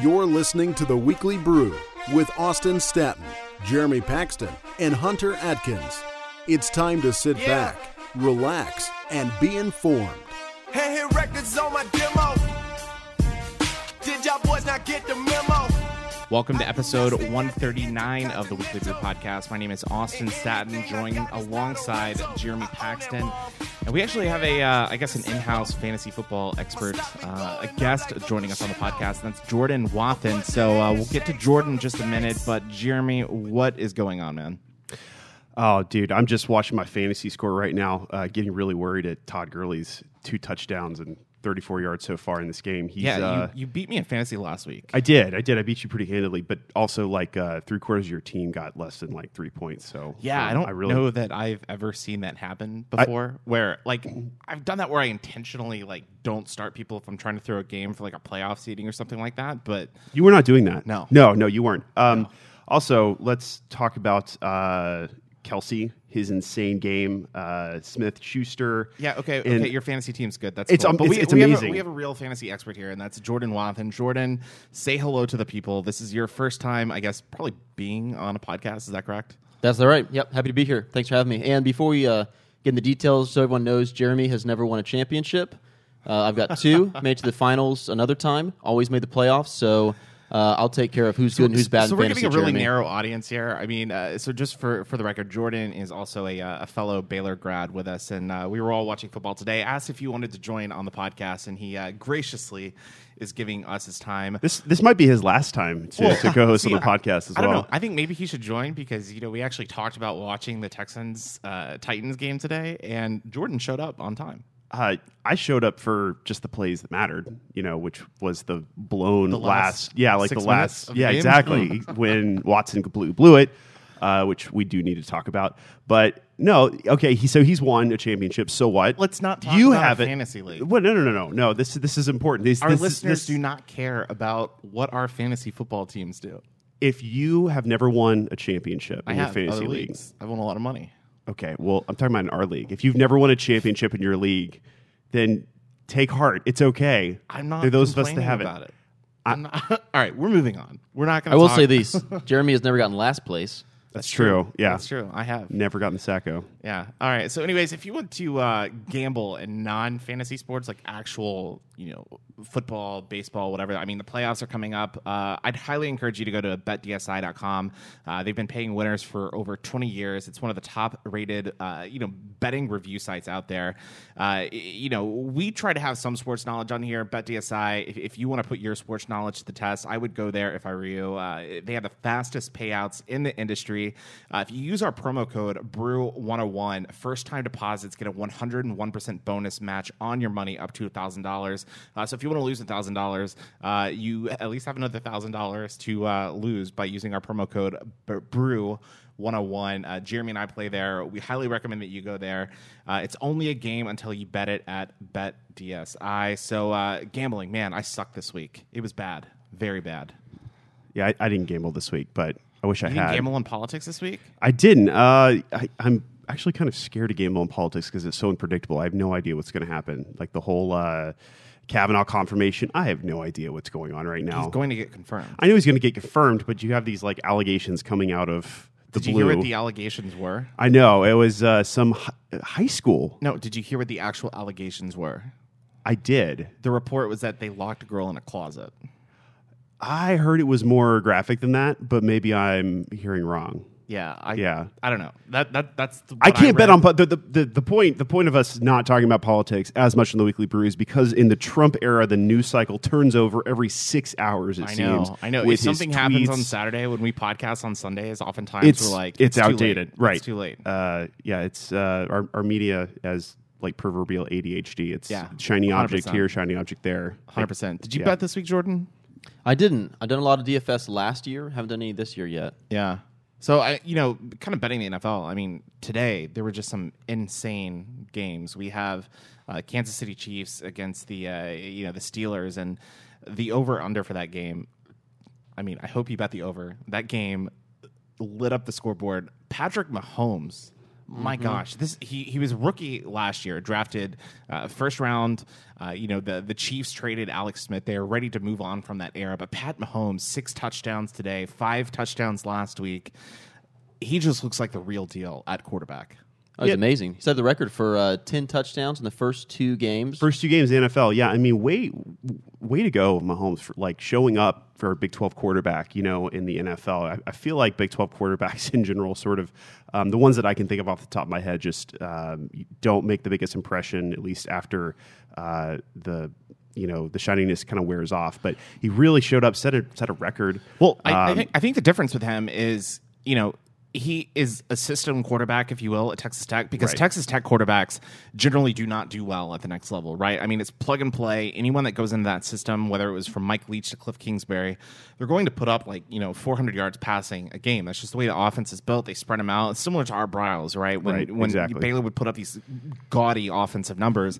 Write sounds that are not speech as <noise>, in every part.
You're listening to the Weekly Brew with Austin Staton, Jeremy Paxton, and Hunter Atkins. It's time to sit Yeah. back, relax, and be informed. Hey, records on my demo. Did y'all boys not get the memo? Welcome to episode 139 of the Weekly Brew Podcast. My name is Austin Staton, joined alongside Jeremy Paxton. And we actually have a, uh, I guess, an in-house fantasy football expert, uh, a guest joining us on the podcast. And that's Jordan Wathen. So uh, we'll get to Jordan in just a minute. But Jeremy, what is going on, man? Oh, dude, I'm just watching my fantasy score right now, uh, getting really worried at Todd Gurley's two touchdowns and 34 yards so far in this game. He's, Yeah, uh, you, you beat me in fantasy last week. I did, I did. I beat you pretty handily, but also like uh, three quarters of your team got less than like three points. So Yeah, um, I don't I really, know that I've ever seen that happen before. where like I've done that where I intentionally like don't start people if I'm trying to throw a game for like a playoff seeding or something like that. But You were not doing that. No. no, no, you weren't. Um, Also, let's talk about uh, Kelce, his insane game. Uh, Smith Schuster. yeah, okay, And- okay, your fantasy team's good. That's It's, cool. um, but it's- we, it's we have a- amazing. we have a real fantasy expert here, and that's Jordan Wathen. Jordan, say hello to the people. This is your first time, I guess, probably being on a podcast. Is that correct? That's all right. Yep, happy to be here. Thanks for having me. And before we uh, get into the details, so everyone knows, Jeremy has never won a championship. Uh, I've got two, <laughs> made it to the finals another time, always made the playoffs. So uh, I'll take care of who's good and who's bad. So in we're fantasy, getting a really Jeremy. narrow audience here. I mean, uh, so just for for the record, Jordan is also a, uh, a fellow Baylor grad with us, and uh, we were all watching football today. Asked if you wanted to join on the podcast, and he uh, graciously is giving us his time. This this might be his last time to, Well, to co-host see, on the I- podcast as I don't well. know. I think maybe he should join because you know we actually talked about watching the Texans uh, Titans game today, and Jordan showed up on time. Uh, I showed up for just the plays that mattered, you know, which was the blown The last last, yeah, like the last, yeah, game? exactly, <laughs> <laughs> when Watson completely blew it, uh, which we do need to talk about. But no, okay, he so he's won a championship. So what? Let's not talk you about have a it. fantasy league. Well, no, no, no, no, no. This this is important. This, Our this, listeners this, do not care about what our fantasy football teams do. If you have never won a championship I in your have fantasy other league, leagues. I've won a lot of money. Okay, well, I'm talking about in our league. If you've never won a championship in your league, then take heart. It's okay. I'm not There are those of us that complaining have about it. it. I'm not- <laughs> all right, we're moving on. We're not going I to will say this Jeremy has never gotten last place. That's true. Yeah, That's true. I have. never gotten the Sacko. Yeah. All right. So, anyways, if you want to uh, gamble in non-fantasy sports like actual, you know, football, baseball, whatever. I mean, the playoffs are coming up. Uh, I'd highly encourage you to go to betdsi.com. Uh, they've been paying winners for over 20 years. It's one of the top-rated, uh, you know, betting review sites out there. Uh, you know, we try to have some sports knowledge on here. BetDSI. If, if you want to put your sports knowledge to the test, I would go there if I were you. Uh, they have the fastest payouts in the industry. Uh, if you use our promo code BREW101, first time deposits get a 101% bonus match on your money up to $1,000. Uh, so if you want to lose $1,000, uh, you at least have another $1,000 to uh, lose by using our promo code BREW. 101. Uh, Jeremy and I play there. We highly recommend that you go there. Uh, it's only a game until you bet it at BetDSI. So, uh, gambling, man, I sucked this week. It was bad. Very bad. Yeah, I, I didn't gamble this week, but I wish I You had. didn't gamble on politics this week? I didn't. Uh, I, I'm actually kind of scared to gamble on politics because it's so unpredictable. I have no idea what's going to happen. Like the whole uh, Kavanaugh confirmation, I have no idea what's going on right now. He's going to get confirmed. I know he's going to get confirmed, but you have these like allegations coming out of the Did you blue. hear what the allegations were? I know it was uh, some hi- high school. No, did you hear what the actual allegations were? I did. The report was that they locked a girl in a closet. I heard it was more graphic than that, but maybe I'm hearing wrong. Yeah, I, Yeah. I don't know. That that that's. The, I can't bet on po- the, the the the point. The point of us not talking about politics as much in the weekly brew is because in the Trump era, the news cycle turns over every six hours. It I seems. know. I know. If something happens on. Saturday when we podcast on Sundays, oftentimes it's we're like, it's, too late. outdated, right? It's too late. Uh, yeah, it's uh, our our media as like proverbial ADHD. It's Yeah. shiny object 100%. here, shiny object there. Hundred percent. Did you yeah. bet this week, Jordan? I didn't. I've done a lot of DFS last year. Haven't done any this year yet. Yeah. So I, you know, kind of betting the NFL. I mean, today there were just some insane games. We have uh, Kansas City Chiefs against the uh, you know the Steelers, and the over under for that game. I mean, I hope you bet the over. That game lit up the scoreboard. Patrick Mahomes My gosh, this he he was rookie last year, drafted uh, first round. Uh, you know the the Chiefs traded Alex Smith. They are ready to move on from that era. But Pat Mahomes, six touchdowns today, five touchdowns last week. He just looks like the real deal at quarterback. That was Yeah. amazing. He set the record for uh, 10 touchdowns in the first two games. First two games in the NFL, yeah. I mean, way, way to go, Mahomes, for like showing up for a Big Twelve quarterback. You know, in the NFL, I, I feel like Big Twelve quarterbacks <laughs> in general, sort of um, the ones that I can think of off the top of my head, just um, don't make the biggest impression. At least after uh, the you know the shininess kind of wears off. But he really showed up, set a set a record. Well, I, I Um, think I think the difference with him is, you know, he is a system quarterback, if you will, at Texas Tech, because Right. Texas Tech quarterbacks generally do not do well at the next level, right? I mean, it's plug and play. Anyone that goes into that system, whether it was from Mike Leach to Cliff Kingsbury, they're going to put up like you know 400 yards passing a game. That's just the way the offense is built. They spread them out. It's similar to our Briles, right? When Right, when exactly. Baylor would put up these gaudy offensive numbers,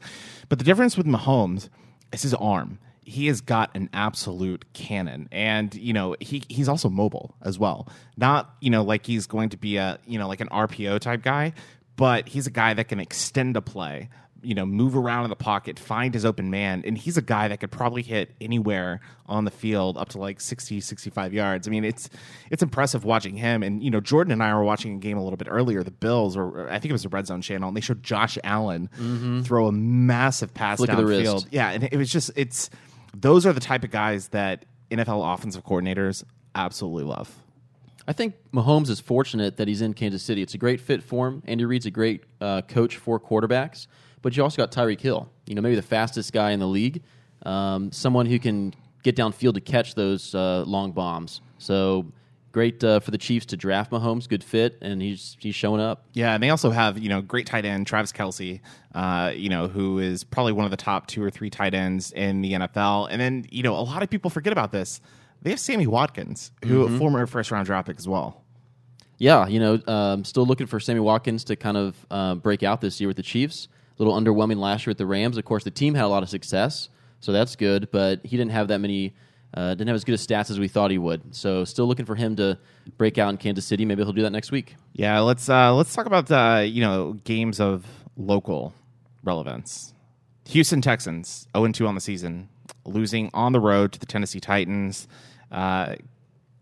but the difference with Mahomes is his arm he has got an absolute cannon. And you know he he's also mobile as well. Not you know like he's going to be a you know like an RPO type guy but he's a guy that can extend a play you know move around in the pocket find his open man. And he's a guy that could probably hit anywhere on the field up to like 60 65 yards. I mean it's it's impressive watching him. And you know jordan and i were watching a game a little bit earlier. The bills or i think it was the red zone channel and they showed josh allen mm-hmm. throw a massive pass of the downfield. Yeah, and it was just it's those are the type of guys that NFL offensive coordinators absolutely love. I think Mahomes is fortunate that he's in Kansas City. It's a great fit for him. Andy Reid's a great uh, coach for quarterbacks, but you also got Tyreek Hill. You know, maybe the fastest guy in the league, um, someone who can get downfield to catch those uh, long bombs. So great uh, for the Chiefs to draft Mahomes. Good fit, and he's he's showing up. Yeah, and they also have you know great tight end Travis Kelce, uh, you know who is probably one of the top two or three tight ends in the NFL. And then you know a lot of people forget about this. They have Sammy Watkins, who a former first round draft pick as well. Yeah, you know, um, still looking for Sammy Watkins to kind of uh, break out this year with the Chiefs. A little underwhelming last year with the Rams. Of course, the team had a lot of success, so that's good. But he didn't have that many, uh, didn't have as good a stats as we thought he would. So still looking for him to break out in Kansas City. Maybe he'll do that next week. Yeah, let's uh, let's talk about uh, you know games of local relevance. Houston Texans 0 2 on the season, losing on the road to the Tennessee Titans. Uh,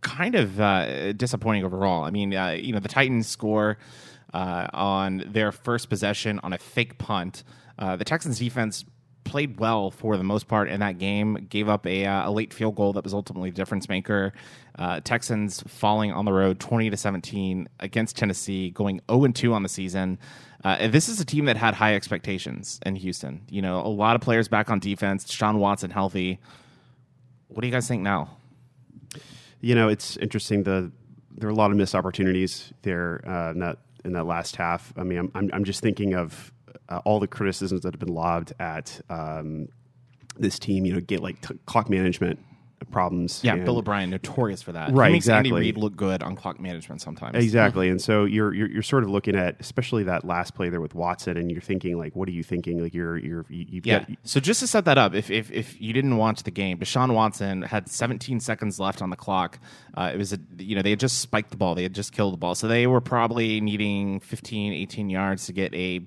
kind of uh, disappointing overall. I mean, uh, you know, the Titans score on their first possession on a fake punt. Uh, the Texans defense played well for the most part in that game. Gave up a, uh, a late field goal that was ultimately the difference maker. Uh, Texans falling on the road, twenty to seventeen against Tennessee, going zero and two on the season. Uh, this is a team that had high expectations in Houston. You know, a lot of players back on defense. Sean Watson healthy. What do you guys think now? you know, it's interesting. The there are a lot of missed opportunities there uh, in that in that last half. I mean, I'm I'm, I'm just thinking of uh, all the criticisms that have been lobbed at um, this team. You know, get like t- clock management problems. Yeah, and- Bill O'Brien, notorious for that. Right, he makes Andy exactly. Reid look good on clock management sometimes. Exactly, and so you're, you're you're sort of looking at especially that last play there with Watson, and you're thinking like, what are you thinking? Like you're you're you've Yeah. got So just to set that up, if, if if you didn't watch the game, Deshaun Watson had 17 seconds left on the clock. Uh, it was a you know they had just spiked the ball, they had just killed the ball, so they were probably needing 15, 18 yards to get a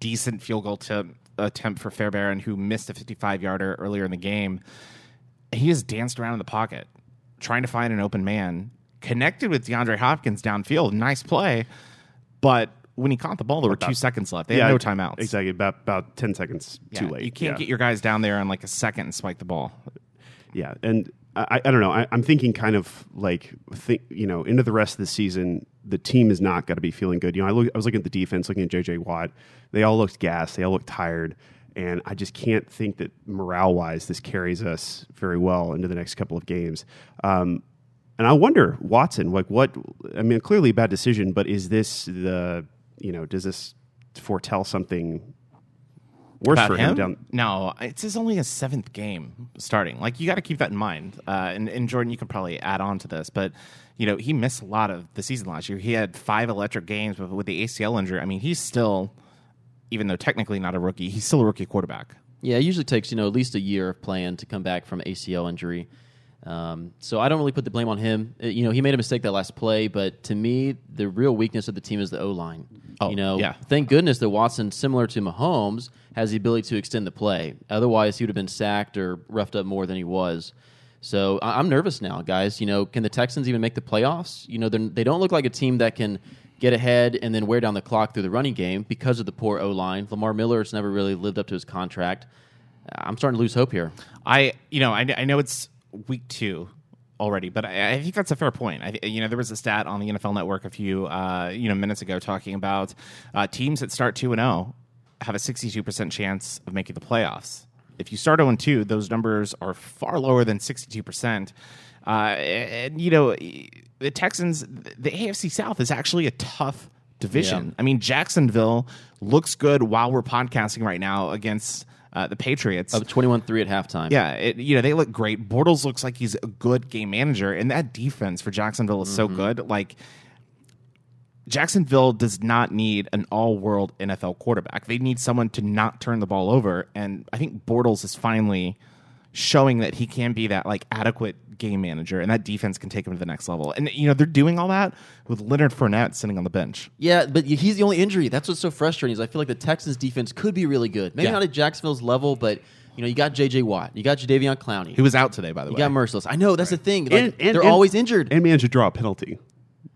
decent field goal to attempt for Fairbairn, who missed a 55 yarder earlier in the game. He just danced around in the pocket, trying to find an open man. Connected with DeAndre Hopkins downfield, nice play, but when he caught the ball, there were two seconds left. They had no timeouts. Exactly, about about ten seconds Yeah, too late. You can't Yeah. get your guys down there in like a second and spike the ball. Yeah, and I, I don't know. I, I'm thinking kind of like think you know into the rest of the season, the team is not going to be feeling good. You know, I look, I was looking at the defense, looking at JJ Watt. They all looked gassed. They all looked tired, and I just can't think that morale wise this carries us very well into the next couple of games. Um, and I wonder, Watson, like what? I mean, clearly a bad decision, but is this the you know does this foretell something worse About for him down? No, it's his only his seventh game starting. Like you got to keep that in mind. Uh, and, and Jordan, you can probably add on to this, but you know he missed a lot of the season last year. He had five electric games, but with the ACL injury, I mean he's still, even though technically not a rookie, he's still a rookie quarterback. Yeah, it usually takes you know at least a year of playing to come back from ACL injury. Um, so I don't really put the blame on him. Uh, You know, he made a mistake that last play, but to me, the real weakness of the team is the O line. Oh, you know, yeah. thank goodness that Watson, similar to Mahomes, has the ability to extend the play. Otherwise, he would have been sacked or roughed up more than he was. So I- I'm nervous now, guys. You know, can the Texans even make the playoffs? You know, they don't look like a team that can get ahead and then wear down the clock through the running game because of the poor O line. Lamar Miller has never really lived up to his contract. I'm starting to lose hope here. I, you know, I, I know it's week two already, but I, I think that's a fair point. I, you know, there was a stat on the NFL Network a few, uh, you know, minutes ago talking about uh, teams that start two and zero have a sixty-two percent chance of making the playoffs. If you start zero and two, those numbers are far lower than sixty-two percent. Uh, and you know, the Texans, the AFC South is actually a tough division. Yeah. I mean, Jacksonville looks good while we're podcasting right now against uh, the Patriots. Of 21-3 at halftime. Yeah, it, you know they look great. Bortles looks like he's a good game manager, and that defense for Jacksonville is so good. Like Jacksonville does not need an all-world NFL quarterback. They need someone to not turn the ball over, and I think Bortles is finally showing that he can be that like adequate game manager, and that defense can take him to the next level. And you know they're doing all that with Leonard Fournette sitting on the bench. Yeah, but he's the only injury. That's what's so frustrating. Is I feel like the Texans defense could be really good. Maybe Yeah. not at Jacksonville's level, but you know, you got J.J. Watt, you got Jadeveon Clowney, He was out today, by the you way. You got Mercilus. I know that's the thing. Like, And- and- they're and- always injured. and managed to draw a penalty.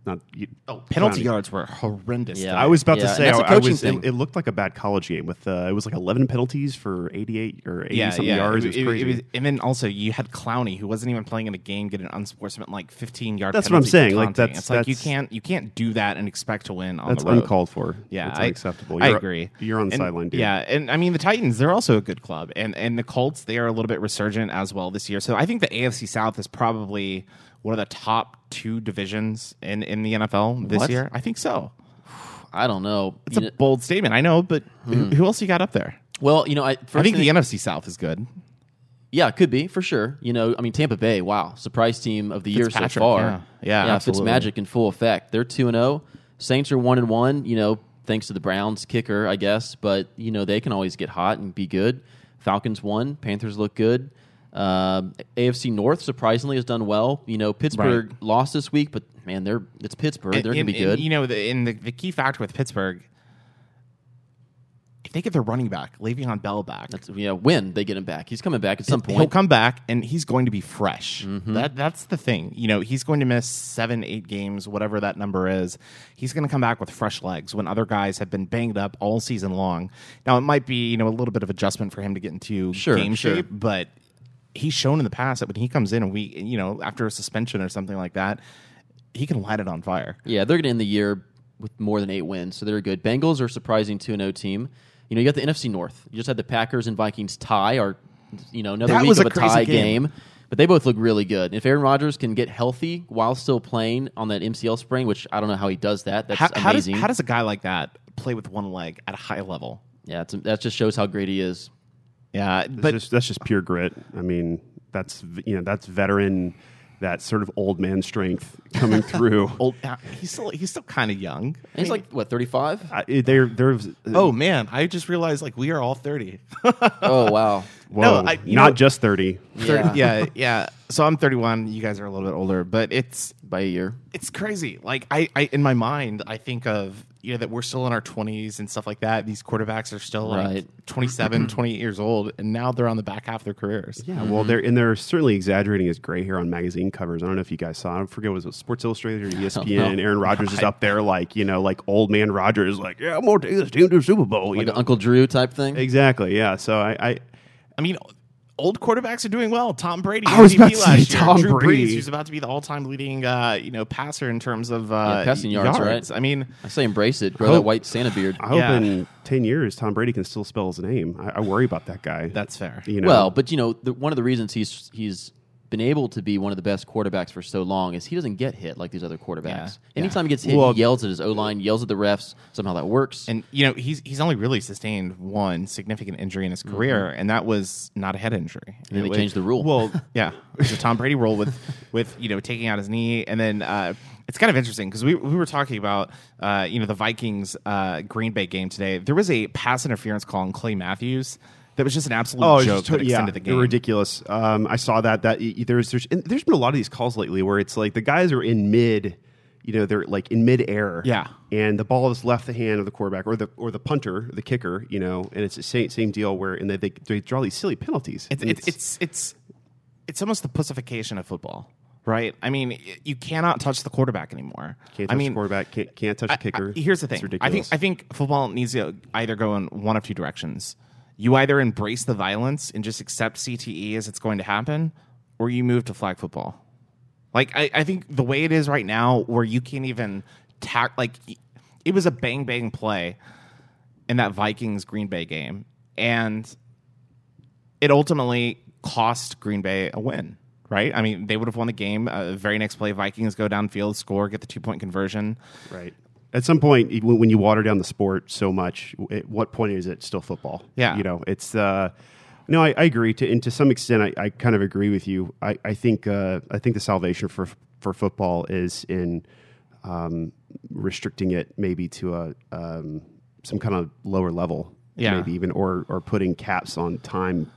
Not you, oh, penalty Clowney. yards were horrendous. Yeah. I was about Yeah, to say that's a I, I coaching was. It, it looked like a bad college game with uh, it was like eleven penalties for eighty-eight or eighty something yards. It, was crazy. was- and then also you had Clowney, who wasn't even playing in the game, get an unsportsmanlike 15 yard. That's what I'm saying, like, that's- it's like you can't you can't do that and expect to win on That's the road. uncalled for. Yeah, That's I- unacceptable. I You're- agree. You're on the And- sideline, dude. Yeah, and I mean the Titans, they're also a good club, and and the Colts, they are a little bit resurgent as well this year. So I think the AFC South is probably one of the top two divisions in in the NFL this What? year. I think so. <sighs> I don't know. It's You a know- bold statement, I know, but who, hmm. who else you got up there? well, you know, I, I think the NFC South is good. Yeah, it could be for sure. You know, I mean, Tampa Bay, wow, surprise team of the year so far. yeah. Yeah, yeah, absolutely. Fitzmagic in full effect. They're two and zero. Saints are one and one. You know, thanks to the Browns kicker, I guess. But you know, they can always get hot and be good. Falcons won. Panthers look good. Um, AFC North surprisingly has done well. You know, Pittsburgh lost this week, but man, they're it's Pittsburgh. they're going to be And- and, good. You know, the, and the, the key factor with Pittsburgh, if they get their running back, Le'Veon Bell back, That's you know when they get him back. He's coming back at some point. he'll come back and he's going to be fresh. Mm-hmm. That that's the thing. You know, he's going to miss seven, eight games, whatever that number is. He's going to come back with fresh legs when other guys have been banged up all season long. Now it might be you know a little bit of adjustment for him to get into Sure, game sure. shape, but he's shown in the past that when he comes in and we you know after a suspension or something like that, he can light it on fire. Yeah, they're going to end the year with more than eight wins, so they're good. Bengals are a surprising 2 0 team. You know, you got the NFC North. You just had the Packers and Vikings tie, or, you know, another That week of a a tie game. game. But they both look really good. If Aaron Rodgers can get healthy while still playing on that MCL sprain, which I don't know how he does that, that's How, how does amazing. how does a guy like that play with one leg at a high level? yeah, it's, that just shows how great he is. Yeah, That's but just, that's just pure grit. I mean, that's you know that's veteran, that sort of old man strength coming through. <laughs> old, uh, he's still he's still kind of young. And he's like, what, 35? I, there, there's Oh man, I just realized like we are all thirty. <laughs> oh, wow. Whoa, no, I- not know- just thirty. Yeah. yeah, yeah. So I'm 31. You guys are a little bit older, but it's By a year. it's crazy. Like I, I in my mind, I think of you know that we're still in our 20s and stuff like that. These quarterbacks are still like Right. 27, <clears throat> 28 years old, and now they're on the back half of their careers. Yeah, well, they're and they're certainly exaggerating his gray hair on magazine covers. I don't know if you guys saw. I forget was it Sports Illustrated or <laughs> ESPN. know. Aaron Rodgers is up there like you know like old man Rodgers, like yeah, I'm gonna take this team to the Super Bowl. You Like know Uncle Drew type thing? exactly. Yeah, so I, I I mean, old quarterbacks are doing well. Tom Brady, I was MVP about to say year. Tom Drew Brady. Brees, who's about to be the all-time leading, uh, you know, passer in terms of uh, Yeah, passing yards, right? I mean, I say embrace it. Grow Hope- that white Santa beard. I hope Yeah. in ten years Tom Brady can still spell his name. I, I worry about that guy. that's fair. you know. Well, but you know, the, one of the reasons he's he's been able to be one of the best quarterbacks for so long is he doesn't get hit like these other quarterbacks. Yeah. Anytime he gets hit, Well- he yells at his O line, yells at the refs. Somehow that works. And you know he's he's only really sustained one significant injury in his career, and that was not a head injury. And then It they was- changed the rule. Well, <laughs> yeah, it was a Tom Brady rule with with you know taking out his knee, and then uh, it's kind of interesting because we we were talking about uh, you know the Vikings uh, Green Bay game today. There was a pass interference call on Clay Matthews. That was just an absolute Oh, joke just yeah, the game. ridiculous. Um, I saw that. That there's there's there's been a lot of these calls lately where it's like the guys are in mid, you know, they're like in mid air. Yeah. and the ball has left the hand of the quarterback or the or the punter, the kicker. You know, and it's the same same deal where and they they, they draw these silly penalties. It's And it's it's it's it's almost the pussification of football, right? I mean, you cannot touch the quarterback anymore. can't I mean, the quarterback, can't, can't touch the kicker. I- here's the It's thing. I think I think football needs to either go in one of two directions. You either embrace the violence and just accept CTE as it's going to happen, or you move to flag football. Like I, I think the way it is right now, where you can't even tack like it was a bang bang play in that Vikings Green Bay game, and it ultimately cost Green Bay a win. Right? I mean, they would have won the game. Uh, very next play, Vikings go downfield, score, get the two point conversion. Right. At some point, when when you water down the sport so much, at what point is it still football? Yeah. You know, it's. Uh, no, I, I agree. To and to some extent, I, I kind of agree with you. I, I think uh, I think the salvation for for football is in um, restricting it maybe to a um, some kind of lower level, Yeah. maybe even or or putting caps on time.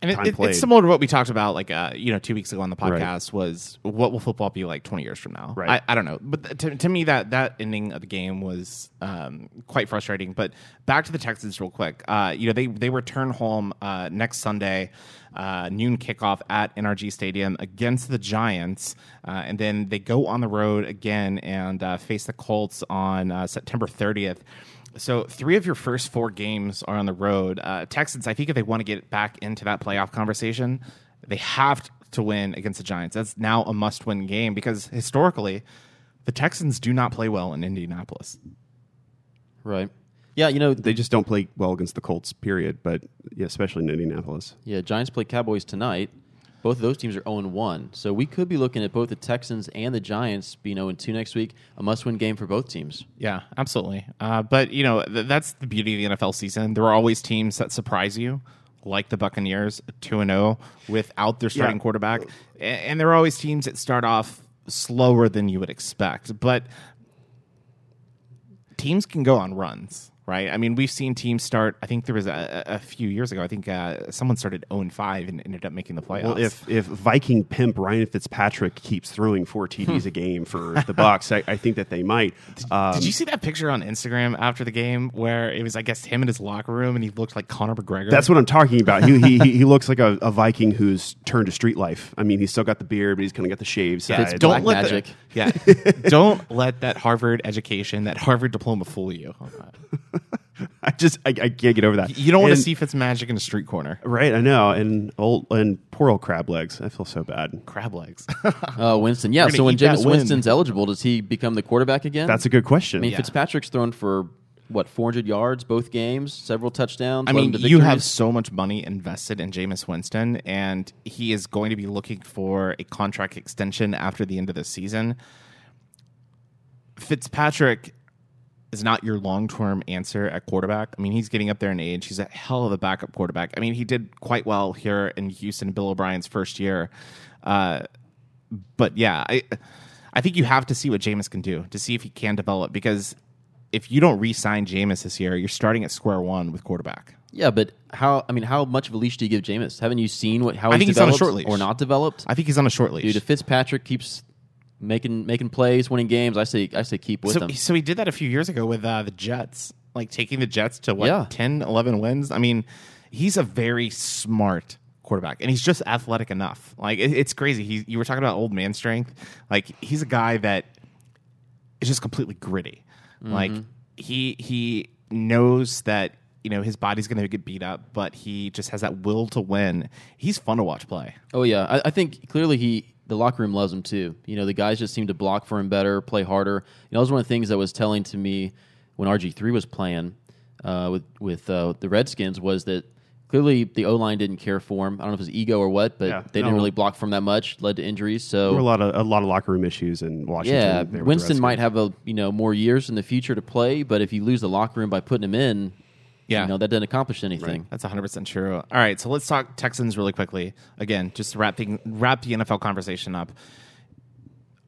And it, it- it's similar to what we talked about, like uh, you know, two weeks ago on the Right. podcast. Was what will football be like twenty years from now? Right. I, I don't know, but to, to me, that that ending of the game was um, quite frustrating. But back to the Texans, real quick. Uh, you know, they they return home uh, next Sunday, uh, noon kickoff at NRG Stadium against the Giants, uh, and then they go on the road again and uh, face the Colts on uh, September thirtieth. So three of your first four games are on the road. Uh, Texans, I think if they want to get back into that playoff conversation, they have to win against the Giants. That's now a must-win game because historically, the Texans do not play well in Indianapolis. Right. Yeah, you know, they just don't play well against the Colts. Period. But yeah, especially in Indianapolis. yeah, Giants play Cowboys tonight. Both of those teams are 0 1. So we could be looking at both the Texans and the Giants being 0 2 next week. A must win game for both teams. Yeah, absolutely. Uh, but you know th- that's the beauty of the NFL season. There are always teams that surprise you, like the Buccaneers, two and zero without their starting Yeah. quarterback, A- and there are always teams that start off slower than you would expect. But teams can go on runs, right? I mean, we've seen teams start. I think there was a, a a few years ago. I think uh, someone started zero and five and ended up making the playoffs. Well, if if Viking pimp Ryan Fitzpatrick keeps throwing four TDs a game for <laughs> the Bucs, I, I think that they might. Um, Did you see that picture on Instagram after the game where it was, I guess, him in his locker room and he looked like Conor McGregor? that's what I'm talking about. He he, he- he looks like a, a Viking who's turned to street life. I mean, he's still got the beard, but he's kind of got the shave side. It's don't black let magic. The, yeah, <laughs> don't let that Harvard education, that Harvard diploma, fool you. <laughs> <laughs> I just I, I can't get over that. You don't want to And- see Fitzmagic in a street corner. right? I know, and old and poor old crab legs. I feel so bad. Crab legs. <laughs> Uh, Winston. Yeah, so when eat that win. Winston's eligible, does he become the quarterback again? That's a good question. I mean, Yeah. Fitzpatrick's thrown for, what, 400 yards both games, several touchdowns. I mean, you have so much money invested in Jameis Winston, and he is going to be looking for a contract extension after the end of the season. Fitzpatrick is not your long term answer at quarterback. I mean, he's getting up there in age. He's a hell of a backup quarterback. I mean, he did quite well here in Houston, Bill O'Brien's first year. Uh, but yeah, I I think you have to see what Jameis can do to see if he can develop because if you don't re-sign Jameis this year, you're starting at square one with quarterback. Yeah, but how? I mean, how much of a leash do you give Jameis? Haven't you seen what how I he's think he's on a developed short leash. or not developed? I think he's on a short leash. Dude, if Fitzpatrick keeps making making plays, winning games, I say I say keep with so, him. so he did that a few years ago with uh, the Jets, like taking the Jets to what Yeah. 10, 11 wins. I mean, he's a very smart quarterback, and he's just athletic enough. Like it, it's crazy. He, you were talking about old man strength. Like he's a guy that is just completely gritty. Like he he knows that you know his body's going to get beat up, but he just has that will to win. He's fun to watch play. Oh yeah, I, I think clearly he the locker room loves him too. You know, the guys just seem to block for him better, play harder. You know, that was one of the things that was telling to me when RG three was playing uh, with with uh, the Redskins was that clearly the O line didn't care for him. I don't know if it was ego or what, but Yeah, they didn't no. really block for him that much, led to injuries. There were a lot of a lot of locker room issues in Washington. yeah, there with the Winston might have a you know more years in the future to play, but if you lose the locker room by putting him in, Yeah. you know that didn't accomplish anything. That's 100% true. All right, so let's talk Texans really quickly. Again, just to wrap, thing, wrap the NFL conversation up.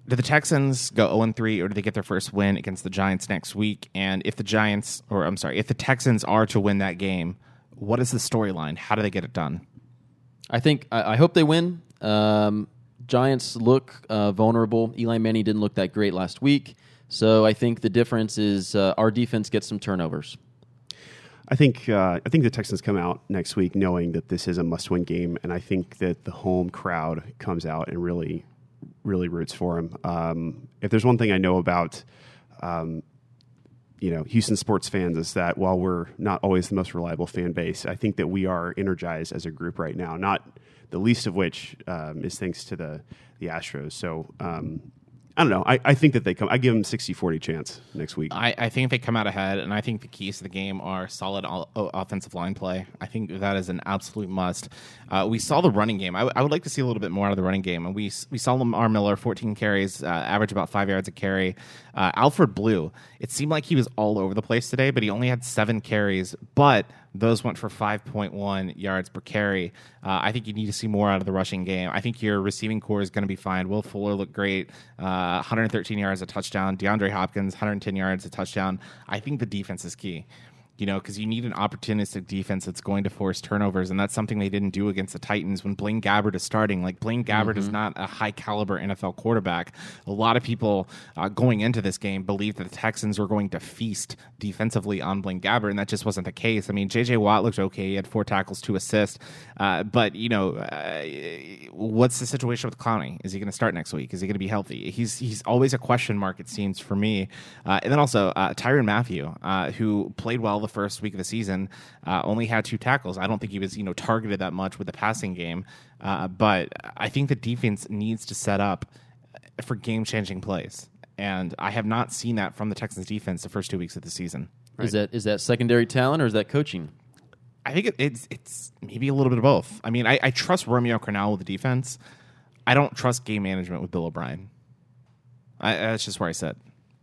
Do the Texans go 0 3 or do they get their first win against the Giants next week? And if the Giants, or I'm sorry, if the Texans are to win that game, What is the storyline? How do they get it done? I think I, I hope they win. Um, Giants look uh, vulnerable. Eli Manning didn't look that great last week, so I think the difference is uh, our defense gets some turnovers. I think uh, I think the Texans come out next week knowing that this is a must-win game, and I think that the home crowd comes out and really, really roots for him. Um, if there's one thing I know about, um, you know, Houston sports fans is that while we're not always the most reliable fan base, I think that we are energized as a group right now. Not the least of which um, is thanks to the the Astros. So. I don't know. I, I think that they come. I give them 60 40 chance next week. I, I think they come out ahead, and I think the keys to the game are solid o- o- offensive line play. I think that is an absolute must. Uh, we saw the running game. I, w- I would like to see a little bit more out of the running game, and we we saw Lamar Miller 14 carries, uh, average about five yards a carry. Uh, Alfred Blue. It seemed like he was all over the place today, but he only had seven carries, but those went for 5.1 yards per carry. Uh, I think you need to see more out of the rushing game. I think your receiving corps is going to be fine. Will Fuller looked great, uh, 113 yards, a touchdown. DeAndre Hopkins, 110 yards, a touchdown. I think the defense is key you know, because you need an opportunistic defense that's going to force turnovers, and that's something they didn't do against the Titans when Blaine Gabbert is starting. Like Blaine Gabbert is not a high caliber NFL quarterback. A lot of people uh, going into this game believed that the Texans were going to feast defensively on Blaine Gabbert, and that just wasn't the case. I mean, J.J. Watt looked okay; he had four tackles, two assists, uh, but you know, uh, what's the situation with Clowney? Is he going to start next week? Is he going to be healthy? He's he's always a question mark. It seems for me, uh, and then also uh, Tyrann Mathieu, uh, who played well the first week of the season, uh, only had two tackles. I don't think he was you know targeted that much with the passing game, uh, but I think the defense needs to set up for game changing plays. And I have not seen that from the Texans defense the first two weeks of the season. Is that is that secondary talent or is that coaching? I think it, it's it's maybe a little bit of both. I mean, I, I trust Romeo Crennel with the defense. I don't trust game management with Bill O'Brien. I, that's just where I sit.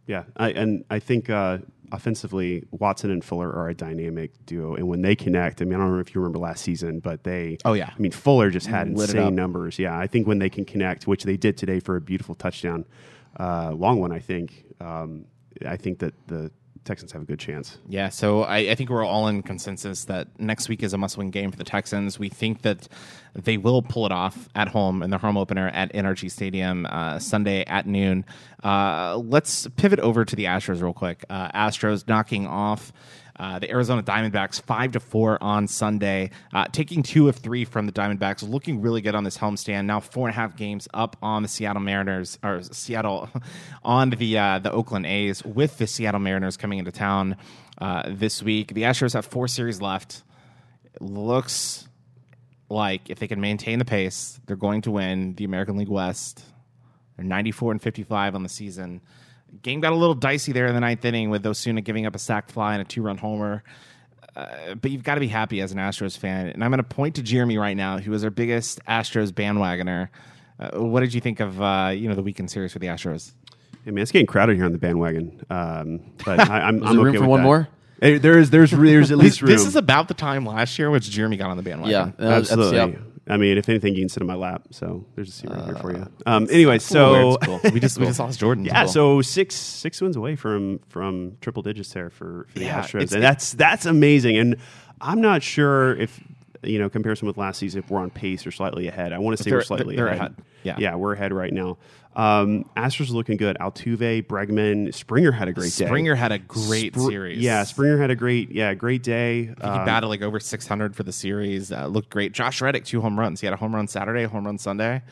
Yeah, I, and I think uh, offensively, Watson and Fuller are a dynamic duo, and when they connect, I mean, I don't know if you remember last season, but they, Oh, yeah. I mean, Fuller just had Lit insane numbers. Yeah, I think when they can connect, which they did today for a beautiful touchdown, uh, long one, I think. Um, I think that the Texans have a good chance. Yeah, so I, I think we're all in consensus that next week is a must-win game for the Texans. We think that they will pull it off at home in their home opener at NRG Stadium uh, Sunday at noon. Uh, let's pivot over to the Astros real quick. Uh, Astros knocking off. Uh, the Arizona Diamondbacks five to four on Sunday, uh, taking two of three from the Diamondbacks, looking really good on this homestand. Now four and a half games up on the Seattle Mariners or Seattle <laughs> on the uh, the Oakland A's with the Seattle Mariners coming into town uh, this week. The Astros have four series left. It looks like if they can maintain the pace, they're going to win the American League West. They're 94 and 55 on the season. Game got a little dicey there in the ninth inning with Osuna giving up a sac fly and a two run homer. Uh, but you've got to be happy as an Astros fan. And I'm going to point to Jeremy right now, who is our biggest Astros bandwagoner. Uh, what did you think of uh, you know the weekend series for the Astros? I mean, it's getting crowded here on the bandwagon, um, but I, I'm, <laughs> Was I'm there room for with one that. more? Eh, There is, there's, there's at <laughs> least room. This is about the time last year which Jeremy got on the bandwagon. Yeah, uh, that's- Absolutely. I mean, if anything, you can sit in my lap. So there's a seat right here for Uh, you. Um, anyway, so cool. we just we <laughs> just lost Jordan. yeah, Cool. so six six wins away from from triple digits there for, for the Yeah, Astros, and that's that's amazing. And I'm not sure if you know comparison with last season if we're on pace or slightly ahead. I want to say They're- we're slightly they're ahead. ahead. Yeah. yeah, we're ahead right now. Um, Astros are looking good. Altuve, Bregman, Springer had a great day. Springer had a great Spr- series. Yeah, Springer had a great yeah great day. He Um, batted like over 600 for the series. Uh, looked great. Josh Reddick, two home runs. He had a home run Saturday, a home run Sunday.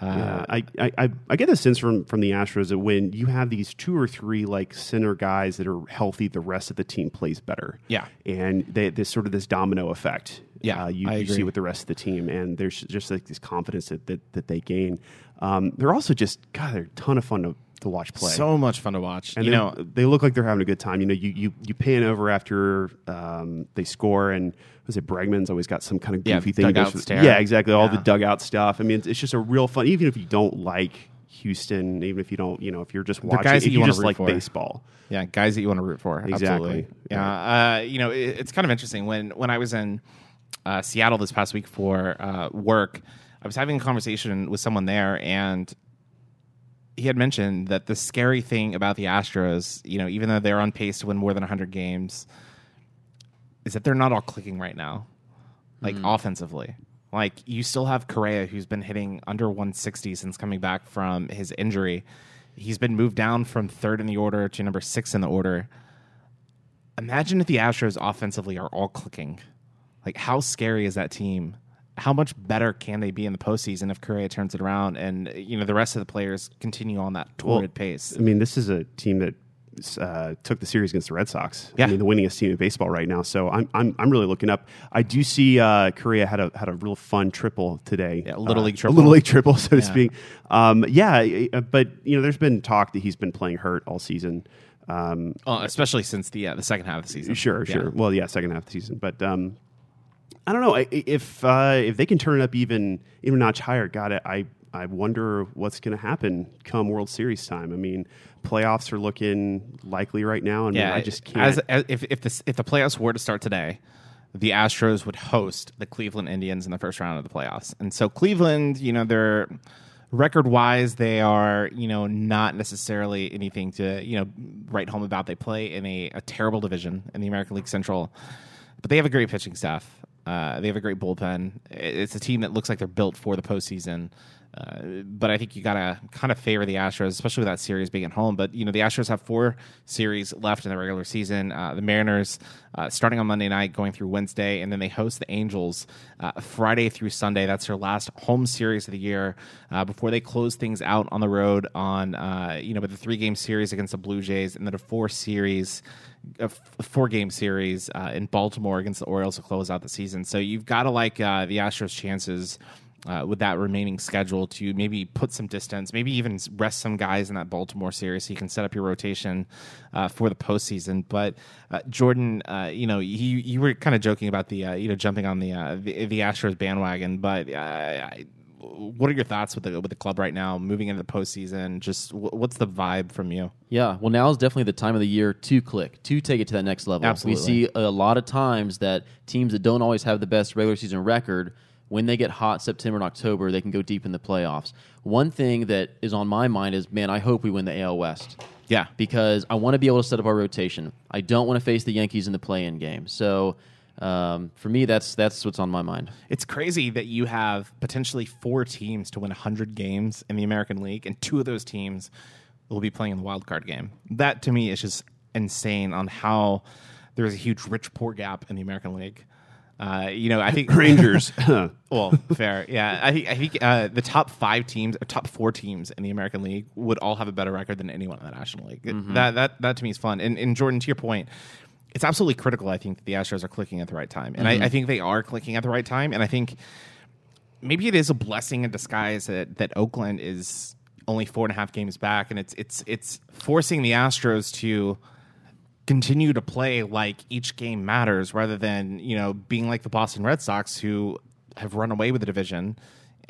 Uh, Yeah, I, I, I- get a sense from, from the Astros that when you have these two or three like center guys that are healthy, the rest of the team plays better. Yeah. and they, there's sort of this domino effect. Yeah, uh, you, I you see with the rest of the team, and there's just like this confidence that that, that they gain. Um, they're also just God, they're a ton of fun to, to watch play. So much fun to watch. and you they- know, they look like they're having a good time. You know, you you, you pan over after um, they score, and was it Bregman's always got some kind of Yeah, goofy thing. dugout for- stare. Yeah, exactly. All the dugout stuff. I mean, it's, it's just a real fun. Even if you don't like Houston, even if you don't, you know, if you're just watching, guys that you you just like for. baseball. yeah, guys that you want to root for. Exactly. Absolutely. Yeah. Uh, you know, it, it's kind of interesting when when I was in uh, Seattle this past week for uh, work. I was having a conversation with someone there, and he had mentioned that the scary thing about the Astros, you know, even though they're on pace to win more than 100 games, is that they're not all clicking right now, like offensively. Like you still have Correa, who's been hitting under 160 since coming back from his injury. He's been moved down from third in the order to number six in the order. Imagine if the Astros offensively are all clicking. Like, how scary is that team? How much better can they be in the postseason if Correa turns it around and you know the rest of the players continue on that torrid pace? I mean, this is a team that uh, took the series against the Red Sox. Yeah. I mean, the winningest team in baseball right now. So I'm I'm, I'm really looking up. I do see uh, Correa had a had a real fun triple today. Yeah, Little Uh, League a triple. little league triple, <laughs> so to Yeah. speak. Um, yeah, but you know, there's been talk that he's been playing hurt all season. Um, Uh, especially since the uh, the second half of the season. Sure, sure. Well, yeah, second half of the season, but um, I don't know if uh, if they can turn it up even even a notch higher. God, I I wonder what's going to happen come World Series time. I mean, playoffs are looking likely right now, and Yeah, I just can't. As, as if if the if the playoffs were to start today, the Astros would host the Cleveland Indians in the first round of the playoffs, and so Cleveland, you know, they're record wise, they are you know not necessarily anything to you know write home about. They play in a, a terrible division in the American League Central, but they have a great pitching staff. Uh, they have a great bullpen. It's a team that looks like they're built for the postseason. Uh, but I think you gotta kind of favor the Astros, especially with that series being at home. But you know the Astros have four series left in the regular season. Uh, the Mariners uh, starting on Monday night, going through Wednesday, and then they host the Angels uh, Friday through Sunday. That's their last home series of the year uh, before they close things out on the road on you know with the three game series against the Blue Jays, and then a four series a four game series uh, in Baltimore against the Orioles to close out the season. So you've got to like uh, the Astros' chances. Uh, with that remaining schedule, to maybe put some distance, maybe even rest some guys in that Baltimore series, so you can set up your rotation uh, for the postseason. But uh, Jordan, uh, you know, you you were kind of joking about the uh, you know jumping on the uh, the, the Astros bandwagon, but uh, I, what are your thoughts with the with the club right now, moving into the postseason? Just wh- what's the vibe from you? Yeah, well, now is definitely the time of the year to click, to take it to that next level. Absolutely. We see a lot of times that teams that don't always have the best regular season record, when they get hot September and October, they can go deep in the playoffs. One thing that is on my mind is, man, I hope we win the AL West. Yeah, because I want to be able to set up our rotation. I don't want to face the Yankees in the play-in game. So um, for me, that's that's what's on my mind. It's crazy that you have potentially four teams to win 100 games in the American League, and two of those teams will be playing in the wild card game. That to me is just insane on how there's a huge rich poor gap in the American League. Uh, you know, I think <laughs> Rangers. <laughs> well, <laughs> fair, yeah. I think I think uh, the top five teams, or top four teams in the American League would all have a better record than anyone in the National League. That that that to me is fun. And, and Jordan, to your point, it's absolutely critical. I think that the Astros are clicking at the right time, and I, I think they are clicking at the right time. And I think maybe it is a blessing in disguise that that Oakland is only four and a half games back, and it's it's it's forcing the Astros to continue to play like each game matters rather than you know being like the Boston Red Sox who have run away with the division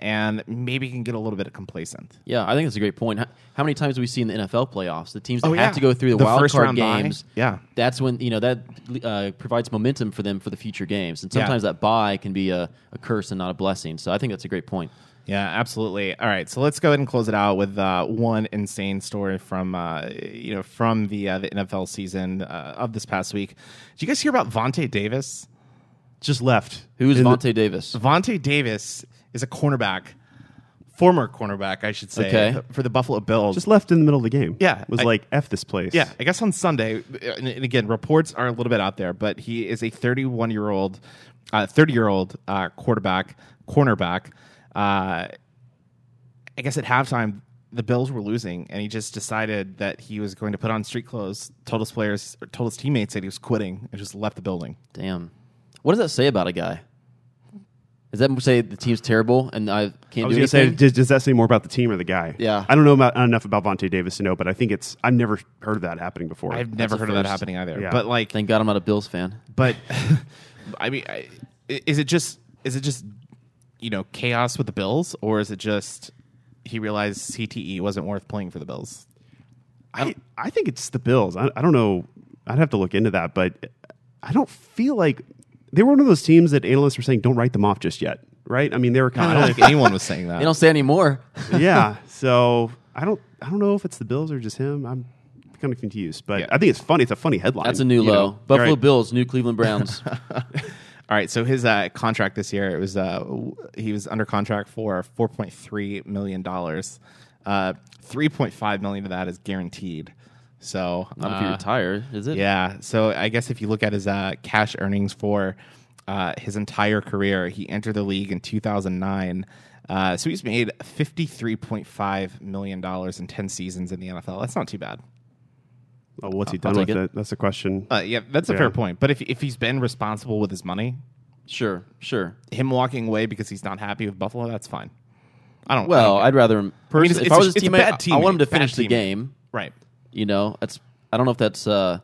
and maybe can get a little bit complacent. Yeah, I think that's a great point. How, how many times do we see in the NFL playoffs the teams that Oh, have to go through the, The wild card bye. games? Yeah. that's when you know that uh, provides momentum for them for the future games, and Yeah. sometimes that bye can be a, a curse and not a blessing. So I think that's a great point. Yeah, absolutely. All right, so let's go ahead and close it out with uh, one insane story from uh, you know from the uh, the NFL season uh, of this past week. Did you guys hear about Vontae Davis? just left. Who is In the- Vontae Davis? Vontae Davis is a cornerback, former cornerback, I should say, Okay. for the Buffalo Bills. Just left in the middle of the game. Yeah, was I- like f this place. Yeah, I guess on Sunday, and and again, reports are a little bit out there, but he is a 31 year old, 30 year old uh, quarterback, cornerback. Uh, I guess at halftime, the Bills were losing, and he just decided that he was going to put on street clothes. Told his players, or told his teammates that he was quitting, and just left the building. Damn, what does that say about a guy? Does that say the team's terrible and I can't I was do going to say, anything? does, does that say more about the team or the guy? Yeah. I don't know about, enough about Vontae Davis to know, but I think it's. I've never heard of that happening before. I've never a heard of that happening either. Yeah. But like, Thank God I'm not a Bills fan. But <laughs> I mean, I, is it just is it just you know chaos with the Bills, or is it just he realized CTE wasn't worth playing for the Bills? I, I think it's the Bills. I, I don't know. I'd have to look into that, but I don't feel like they were one of those teams that analysts were saying don't write them off just yet, right? I mean, they were No, I kind don't of think anyone was saying that. They don't say anymore. <laughs> yeah. So I don't I don't know if it's the Bills or just him. I'm kind of confused. But Yeah. I think it's funny. It's a funny headline. That's a new low. know? Buffalo Right. Bills, new Cleveland Browns. <laughs> All right, so his uh, contract this year it was uh, he was under contract for four point three million dollars. Uh, three point five million of that is guaranteed. So Not if you uh, retire, is it? Yeah. So I guess if you look at his uh, cash earnings for uh, his entire career, he entered the league in 2009. Uh, so he's made $53.5 million in 10 seasons in the NFL. That's not too bad. Oh, what's he I'll done with it. it? That's the question. Uh, yeah, that's a Yeah. fair point. But if, if he's been responsible with his money, Sure, sure. him walking away because he's not happy with Buffalo, that's fine. I don't. I Well, don't I'd rather him. Personally, it's- if it's I a- was his it's a teammate, bad I want him to finish the game. right. You know, that's. I don't know if that's uh,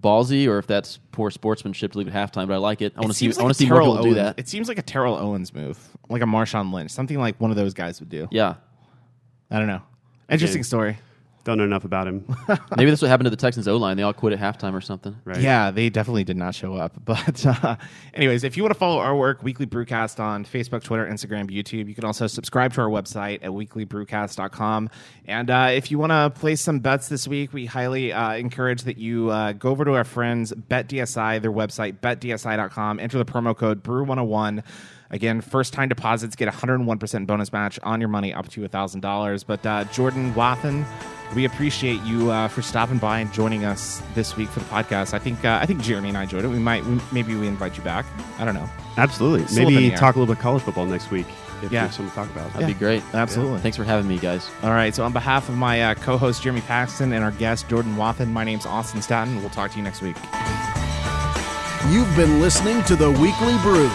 ballsy or if that's poor sportsmanship to leave at halftime, but I like it. I want to see. seems I want to see more Terrell people do that. It seems like a Terrell Owens move, like a Marshawn Lynch, something like one of those guys would do. Yeah, I don't know. Interesting story. Don't know enough about him. <laughs> maybe that's what happened to the Texans O line. They all quit at halftime or something. Right. Yeah, they definitely did not show up. <laughs> But, uh, anyways, if you want to follow our work, Weekly Brewcast on Facebook, Twitter, Instagram, YouTube, you can also subscribe to our website at weeklybrewcast.com. And uh, if you want to place some bets this week, we highly uh, encourage that you uh, go over to our friends, BetDSI, their website, betdsi.com, enter the promo code BREW101. Again, first time deposits get 101% bonus match on your money up to $1,000. But uh, Jordan Wathen, we appreciate you uh, for stopping by and joining us this week for the podcast. I think uh, I think Jeremy and I enjoyed it. We might we, maybe we invite you back. I don't know. Absolutely. Still Maybe talk a little bit college football next week if Yeah. there's something to talk about. That'd be great. Absolutely. Thanks for having me, guys. All right. So on behalf of my uh, co-host Jeremy Paxton and our guest Jordan Wathen, my name's Austin Staton. We'll talk to you next week. You've been listening to The Weekly Brew,